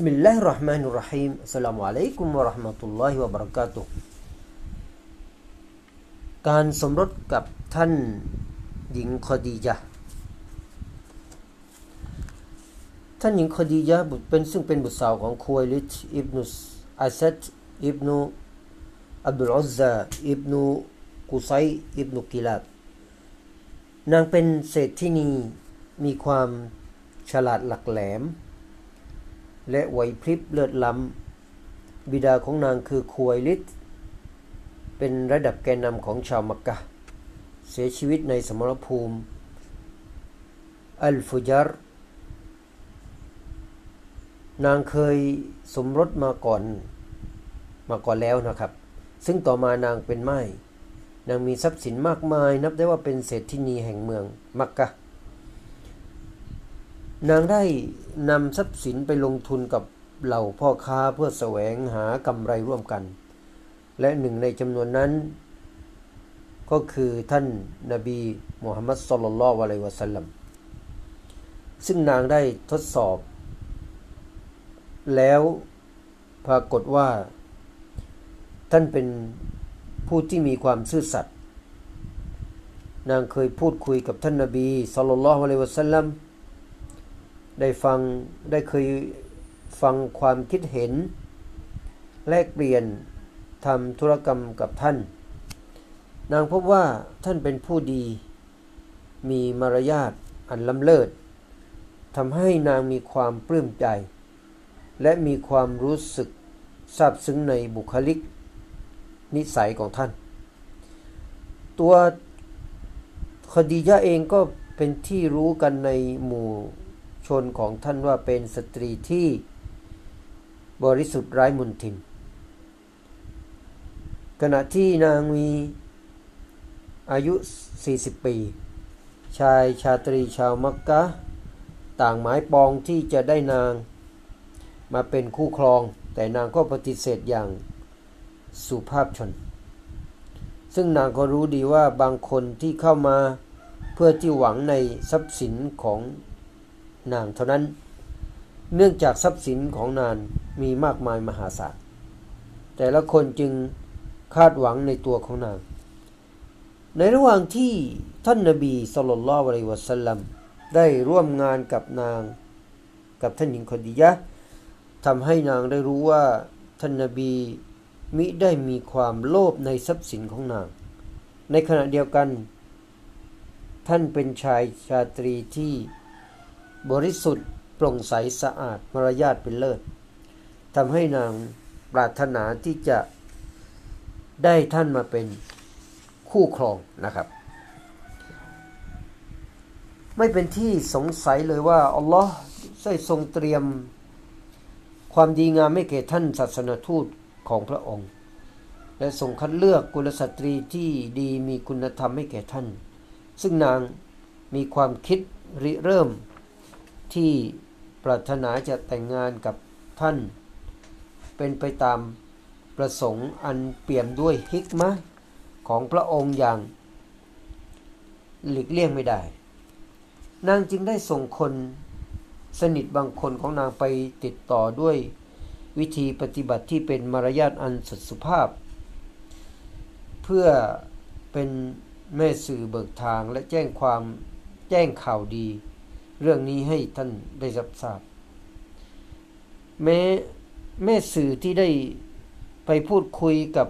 بسم الله الرحمن الرحيم السلام عليكم ورحمة الله وبركاته การสมรสกับท่านหญิงคอดียะห์ท่านหญิงคอดียะห์บุตรเป็นซึ่งเป็นบุตรสาวของคุวลิดอิบนุสอาซัดอิบนุอับดุลอุซซาอิบนุกุไซอิบนุกิลาบนางเป็นเศรษฐินีมีความฉลาดหลักแหลม และไหวพริบเลือดล้ำบิดาของนางคือคุวลิดเป็นระดับแกนนำของชาวมักกะ เสียชีวิตในสมรภูมิ อัลฟุจารนางเคยสมรสมาก่อนมาก่อนแล้วนะครับ ซึ่งต่อมานางเป็นไม้นางมีทรัพย์สินมากมาย นับได้ว่าเป็นเศรษฐินีแห่งเมืองมักกะ นางได้นำทรัพย์สินไปลงทุนกับเหล่าพ่อค้าเพื่อแสวงหากำไรร่วมกัน และหนึ่งในจำนวนนั้น ก็คือท่านนบีมุฮัมมัดสุลลัลลอฮุอะลัยวะสัลลัมซึ่งนางได้ทดสอบ แล้วปรากฏว่า ท่านเป็นผู้ที่มีความซื่อสัตย์นางเคยพูดคุยกับท่านนบีสุลลัลลอฮุอะลัยวะสัลลัม ได้ฟังได้เคยฟังความคิดเห็น แลกเปลี่ยนทำธุรกรรมกับท่าน นางพบว่าท่านเป็นผู้ดี มีมารยาทอันล้ำเลิศทำให้นางมีความปลื้มใจ และมีความรู้สึกซาบซึ้งในบุคลิก นิสัยของท่าน ตัวคดียะเองก็เป็นที่รู้กันในหมู่ ชนของท่านว่าเป็นสตรีที่บริสุทธิ์ไร้มนทิน ขณะที่นางมีอายุ 40 ปี ชายชาตรีชาวมักกะ ต่างหมายปองที่จะได้นางมาเป็นคู่ครอง แต่นางก็ปฏิเสธอย่างสุภาพชน ซึ่งนางก็รู้ดีว่าบางคนที่เข้ามาเพื่อที่หวังในทรัพย์สินของ นางเท่านั้น เนื่องจากทรัพย์สินของนางมีมากมายมหาศาลแต่ละคนจึงคาดหวังในตัวของนาง ในระหว่างที่ท่านนบีสุลต่านละวะลัยวะสัลลัมได้ร่วมงานกับนางกับท่านหญิงคดียะทำให้นางได้รู้ว่าท่านนบีมิได้มีความโลภในทรัพย์สินของนาง ในขณะเดียวกัน ท่านเป็นชายชาตรีที่ บริสุทธิ์โปร่งใสสะอาดมารยาทเป็นเลิศทำให้นางปรารถนาที่จะได้ท่านมาเป็นคู่ครองนะครับ ไม่เป็นที่สงสัยเลยว่าอัลลอฮ์ได้ทรงเตรียมความดีงามให้แก่ท่านศาสนทูตของพระองค์ และทรงคัดเลือกกุลสตรีที่ดีมีคุณธรรมให้แก่ท่าน ซึ่งนางมีความคิดริเริ่ม ที่ปรารถนาจะแต่งงานกับท่าน เป็นไปตามประสงค์อันเปี่ยมด้วยฮิกมะของพระองค์อย่าง หลีกเลี่ยงไม่ได้ นางจึงได้ส่งคนสนิทบางคนของนางไปติดต่อด้วยวิธีปฏิบัติที่เป็นมารยาทอันสุดสุภาพ เพื่อเป็นแม่สื่อเบิกทางและแจ้งความแจ้งข่าวดี เรื่องนี้ให้ท่านได้รับทราบ แม้แม่สื่อที่ได้ไปพูดคุยกับ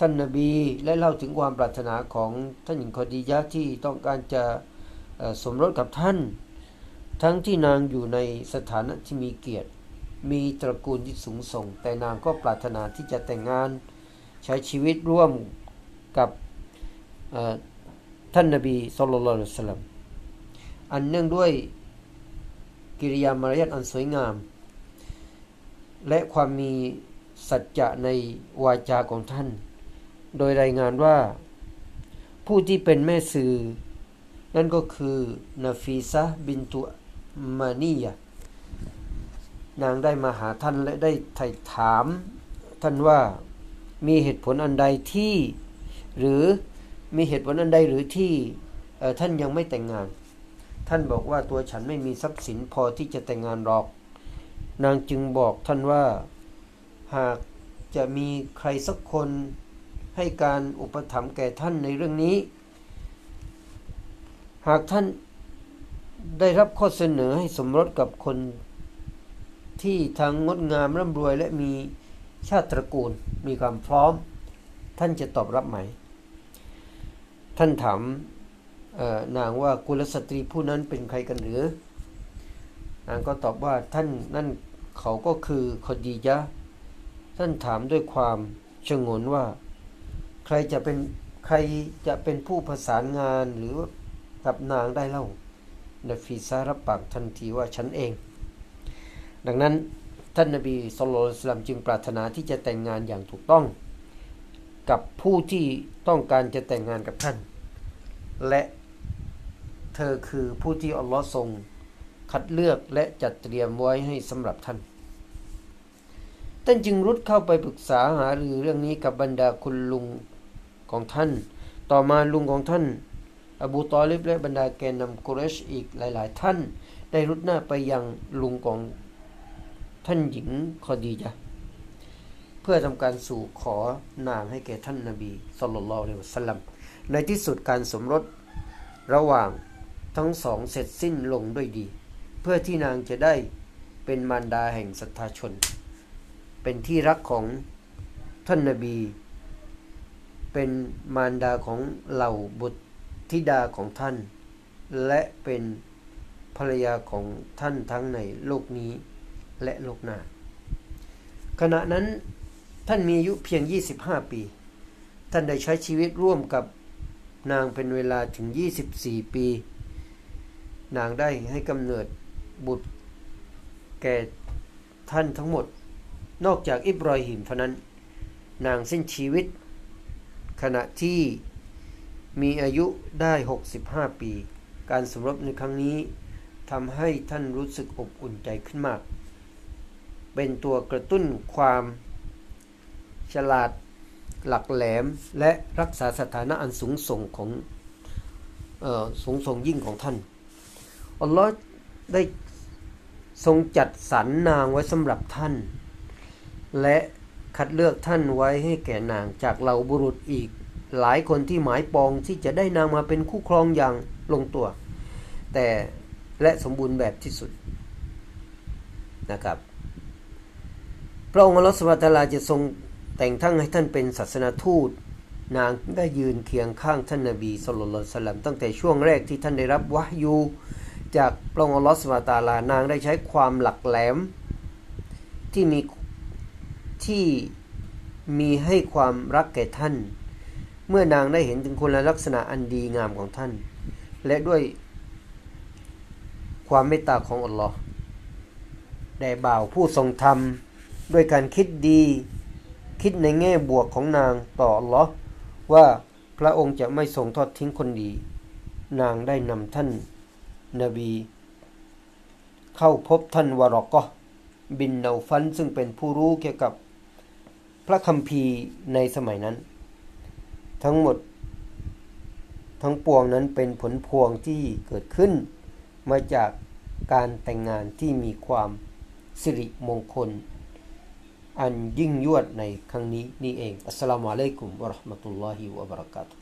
ท่านนบีและเล่าถึงความปรารถนาของท่านหญิงคอดียะที่ต้องการจะสมรสกับท่าน ทั้งที่นางอยู่ในสถานะที่มีเกียรติ มีตระกูลที่สูงส่ง แต่นางก็ปรารถนาที่จะแต่งงานใช้ชีวิตร่วมกับท่านนบีสุลต่านละสลัมอันเนื่องด้วย กิริยามารยาทอันสวยงาม และความมีสัจจะในวาจาของท่าน โดยรายงานว่า ผู้ที่เป็นแม่สื่อ นั่นก็คือนาฟีซะบินตุมานียนางได้มาหาท่านและได้ไถ่ถาม ท่านว่ามีเหตุผลอันใดที่ หรือมีเหตุผลอันใดหรือที่ท่านยังไม่แต่งงาน ท่านบอกว่าตัวฉันไม่มีทรัพย์สินพอที่จะแต่งงานหรอก นางจึงบอกท่านว่า หากจะมีใครสักคนให้การอุปถัมภ์แก่ท่านในเรื่องนี้ หากท่านได้รับข้อเสนอให้สมรสกับคนที่ทางงดงามร่ำรวยและมีชาติตระกูลมีความพร้อม ท่านจะตอบรับไหม ท่านถาม นางว่ากุลสตรีผู้นั้นเป็นใครกันหรือ นางก็ตอบว่าท่านนั่นเขาก็คือคดียะ ท่านถามด้วยความชงนว่า ใครจะเป็นใครจะเป็นผู้ประสานงานหรือกับนางได้เล่านฟีซารับปากทันทีว่าฉันเอง ดังนั้นท่านนบีสุลต่านจึงปรารถนาที่จะแต่งงานอย่างถูกต้อง กับผู้ที่ต้องการจะแต่งงานกับท่าน และ เธอคือผู้ที่อัลลอฮ์ทรง คัดเลือกและจัดเตรียมไว้ให้สำหรับท่าน ท่านจึงรุดเข้าไปปรึกษาหารือเรื่องนี้กับบรรดาคุณลุงของท่าน ต่อมาลุงของท่าน อบูตอลิบและบรรดาแกนนำกุเรชอีกหลาย ๆ ท่าน ได้รุดหน้าไปยังลุงของท่านหญิงคอดีจ้ะเพื่อทำการสู่ขอนางให้แก่ท่านนาบีสุลต่านละอัลสลัมในที่สุดการสมรสระหว่าง ทั้งสองเสร็จสิ้นลงด้วยดี เพื่อที่นางจะได้เป็นมารดาแห่งศรัทธาชน เป็นที่รักของท่านนาบี เป็นมารดาของเหล่าบุตรธิดาของท่าน และเป็นภรรยาของท่านทั้งในโลกนี้และโลกหน้า ขณะนั้นท่านมีอายุเพียง 25 ปี ท่านได้ใช้ชีวิตร่วมกับนางเป็นเวลาถึง 24 ปี นางได้ให้กำเนิดบุตรแก่ท่านทั้งหมด นอกจากอิบรอฮิมเท่านั้น นางสิ้นชีวิต ขณะที่มีอายุได้ 65 ปี การสมรบในครั้งนี้ทำให้ท่านรู้สึกอบอุ่นใจขึ้นมาก เป็นตัวกระตุ้นความฉลาดหลักแหลมและรักษาสถานะอันสูงส่งของออสูงส่งยิ่งของท่าน อัลลอฮ์ได้ทรงจัดสรรนางไว้สำหรับท่าน และคัดเลือกท่านไว้ให้แก่นางจากเหล่าบุรุษอีก หลายคนที่หมายปองที่จะได้นางมาเป็นคู่ครองอย่างลงตัว แต่และสมบูรณ์แบบที่สุดนะครับ พระองค์อัลลอฮฺสุบตาลาจะทรงแต่งตั้งให้ท่านเป็นศาสนาทูต นางได้ยืนเคียงข้างท่านนาบีสุลต่านตั้งแต่ช่วงแรกที่ท่านได้รับวะยู จากพระองค์ลอสุบตาลานางได้ใช้ความหลักแหลม ที่มีที่มีให้ความรักแก่ท่าน เมื่อนางได้เห็นถึงคุณลักษณะอันดีงามของท่าน และด้วยความเมตตาของอัลลอฮ์แด่บ่าวผู้ทรงธรรมด้วยการคิดดี คิดในแง่บวกของนางต่อหรอว่าพระองค์จะไม่ทรงทอดทิ้งคนดี นางได้นำท่าน นบี เข้าพบท่านวรอกะบินเนาฟันซึ่งเป็นผู้รู้เกี่ยวกับพระคัมภีร์ในสมัยนั้น ทั้งหมดทั้งปวงนั้นเป็นผลพวงที่เกิดขึ้น มาจากการแต่งงานที่มีความสิริมงคล อันยิ่งยวดในครั้งนี้นี่เอง อัสสลามุอะลัยกุมวะราะห์มะตุลลอฮิวะบะเราะกาตุ